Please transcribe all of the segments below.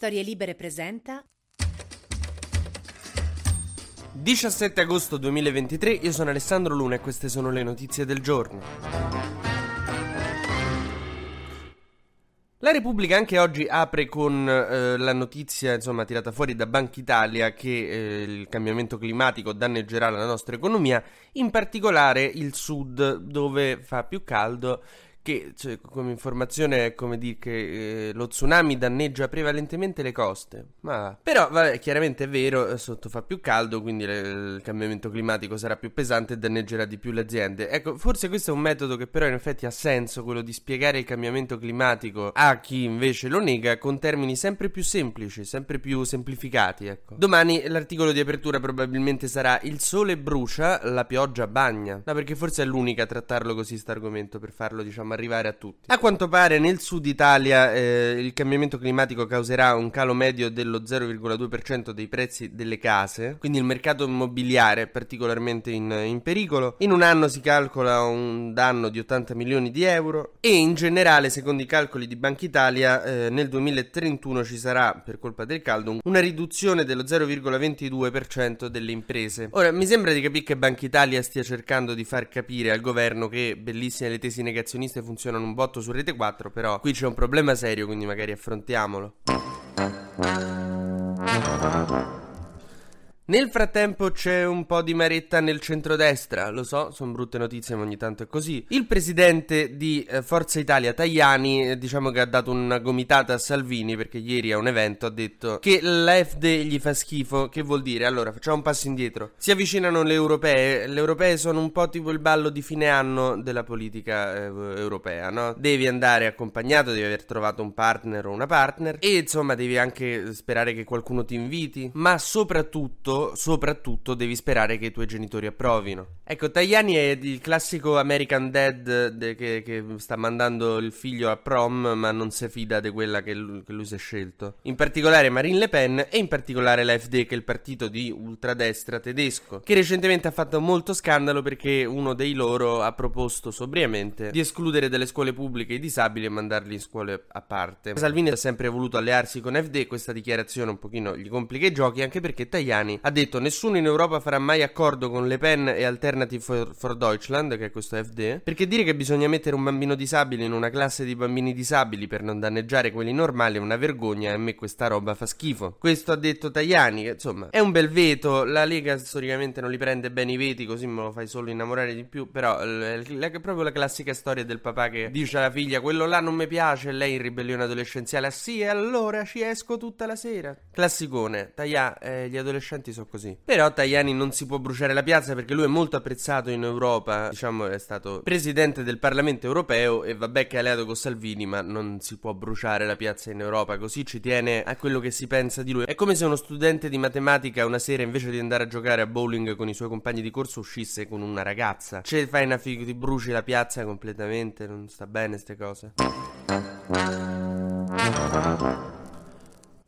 Storie Libere presenta 17 agosto 2023, io sono Alessandro Luna e queste sono le notizie del giorno. La Repubblica anche oggi apre con eh, la notizia insomma, tirata fuori da Banca Italia che eh, il cambiamento climatico danneggerà la nostra economia, in particolare il sud dove fa più caldo che cioè, come informazione è come dire che eh, lo tsunami danneggia prevalentemente le coste. Ma però, vabbè, chiaramente è vero, eh, sotto fa più caldo, quindi le, il cambiamento climatico sarà più pesante e danneggerà di più le aziende. Ecco, forse questo è un metodo che però in effetti ha senso, quello di spiegare il cambiamento climatico a chi invece lo nega con termini sempre più semplici, sempre più semplificati, ecco. Domani l'articolo di apertura probabilmente sarà il sole brucia, la pioggia bagna. No, perché forse è l'unica a trattarlo così sto argomento per farlo, diciamo, arrivare a tutti. A quanto pare nel sud Italia eh, il cambiamento climatico causerà un calo medio dello 0,2% dei prezzi delle case, quindi il mercato immobiliare è particolarmente in, in pericolo. In un anno si calcola un danno di 80 milioni di euro e in generale, secondo i calcoli di Banca Italia, eh, nel 2031 ci sarà, per colpa del caldo, una riduzione dello 0,22% delle imprese. Ora, mi sembra di capire che Banca Italia stia cercando di far capire al governo che bellissime le tesi negazioniste funzionano un botto su Rete 4, però qui c'è un problema serio, quindi magari affrontiamolo. Nel frattempo c'è un po' di maretta nel centrodestra, lo so, sono brutte notizie ma ogni tanto è così. Il presidente di eh, Forza Italia Tajani, eh, diciamo che ha dato una gomitata a Salvini perché ieri a un evento ha detto che l'AFD gli fa schifo, che vuol dire? Allora, facciamo un passo indietro. Si avvicinano le europee, le europee sono un po' tipo il ballo di fine anno della politica eh, europea, no? Devi andare accompagnato, devi aver trovato un partner o una partner e insomma devi anche sperare che qualcuno ti inviti, ma soprattutto soprattutto devi sperare che i tuoi genitori approvino. Ecco, Tajani è il classico American Dad de- che, che, sta mandando il figlio a prom, ma non si fida di quella che lui, che lui si è scelto. In particolare Marine Le Pen e in particolare l'AfD, che è il partito di ultradestra tedesco, che recentemente ha fatto molto scandalo perché uno dei loro ha proposto sobriamente di escludere dalle scuole pubbliche i disabili e mandarli in scuole a parte. Salvini ha sempre voluto allearsi con AfD, questa dichiarazione un pochino gli complica i giochi, anche perché Tajani ha detto nessuno in Europa farà mai accordo con Le Pen e Alternative for, for, Deutschland, che è questo FD, perché dire che bisogna mettere un bambino disabile in una classe di bambini disabili per non danneggiare quelli normali è una vergogna e a me questa roba fa schifo. Questo ha detto Tajani, che insomma è un bel veto, la Lega storicamente non li prende bene i veti, così me lo fai solo innamorare di più, però è proprio la classica storia del papà che dice alla figlia quello là non mi piace lei in ribellione adolescenziale, ah sì allora ci esco tutta la sera. Classicone, Tajà, eh, gli adolescenti sono sono così. Però Tajani non si può bruciare la piazza perché lui è molto apprezzato in Europa. Diciamo, è stato presidente del Parlamento europeo e vabbè che è alleato con Salvini, ma non si può bruciare la piazza in Europa. Così ci tiene a quello che si pensa di lui. È come se uno studente di matematica una sera invece di andare a giocare a bowling con i suoi compagni di corso uscisse con una ragazza. Cioè, fai una figa, ti bruci la piazza completamente. Non sta bene queste cose.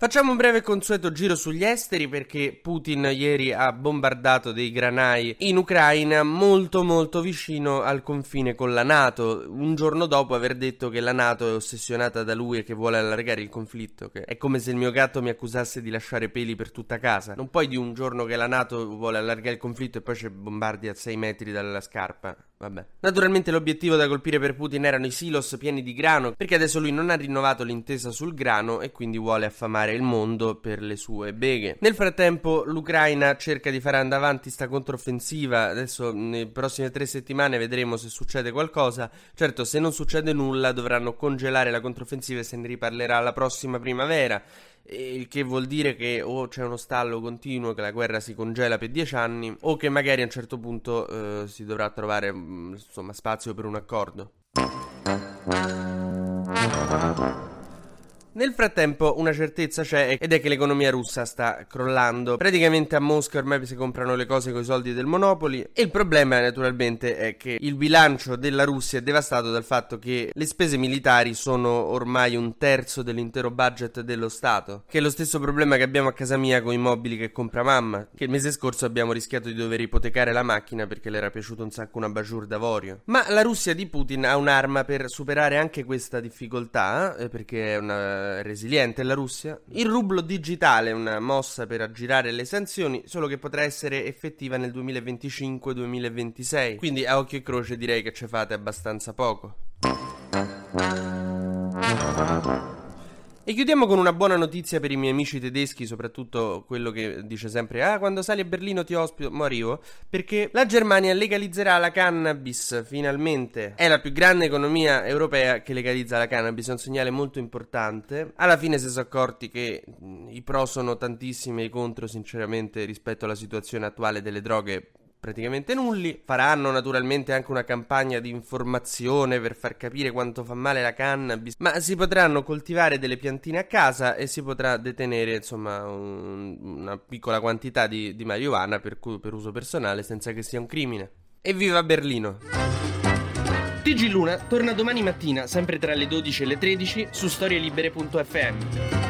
Facciamo un breve consueto giro sugli esteri perché Putin ieri ha bombardato dei granai in Ucraina molto molto vicino al confine con la Nato, un giorno dopo aver detto che la Nato è ossessionata da lui e che vuole allargare il conflitto, che è come se il mio gatto mi accusasse di lasciare peli per tutta casa. Non puoi di un giorno che la Nato vuole allargare il conflitto e poi ci bombardi a 6 metri dalla scarpa. Vabbè. Naturalmente l'obiettivo da colpire per Putin erano i silos pieni di grano, perché adesso lui non ha rinnovato l'intesa sul grano e quindi vuole affamare il mondo per le sue beghe. Nel frattempo l'Ucraina cerca di fare andare avanti sta controffensiva, adesso nelle prossime tre settimane vedremo se succede qualcosa. Certo, se non succede nulla dovranno congelare la controffensiva e se ne riparlerà la prossima primavera il che vuol dire che o c'è uno stallo continuo, che la guerra si congela per dieci anni, o che magari a un certo punto eh, si dovrà trovare insomma, spazio per un accordo. Nel frattempo una certezza c'è ed è che l'economia russa sta crollando. Praticamente a Mosca ormai si comprano le cose con i soldi del Monopoli e il problema naturalmente è che il bilancio della Russia è devastato dal fatto che le spese militari sono ormai un terzo dell'intero budget dello Stato, che è lo stesso problema che abbiamo a casa mia con i mobili che compra mamma, che il mese scorso abbiamo rischiato di dover ipotecare la macchina perché le era piaciuto un sacco una bajour d'avorio. Ma la Russia di Putin ha un'arma per superare anche questa difficoltà, eh, perché è una resiliente la Russia. Il rublo digitale è una mossa per aggirare le sanzioni, solo che potrà essere effettiva nel 2025-2026. Quindi a occhio e croce direi che ci fate abbastanza poco. E chiudiamo con una buona notizia per i miei amici tedeschi, soprattutto quello che dice sempre Ah, quando sali a Berlino ti ospito, mo arrivo, perché la Germania legalizzerà la cannabis, finalmente. È la più grande economia europea che legalizza la cannabis, è un segnale molto importante. Alla fine si sono accorti che i pro sono tantissimi e i contro, sinceramente, rispetto alla situazione attuale delle droghe praticamente nulli. Faranno naturalmente anche una campagna di informazione per far capire quanto fa male la cannabis, ma si potranno coltivare delle piantine a casa e si potrà detenere insomma un, una piccola quantità di, di marijuana per, per uso personale senza che sia un crimine. Evviva Berlino! TG Luna torna domani mattina, sempre tra le 12 e le 13, su storielibere.fm.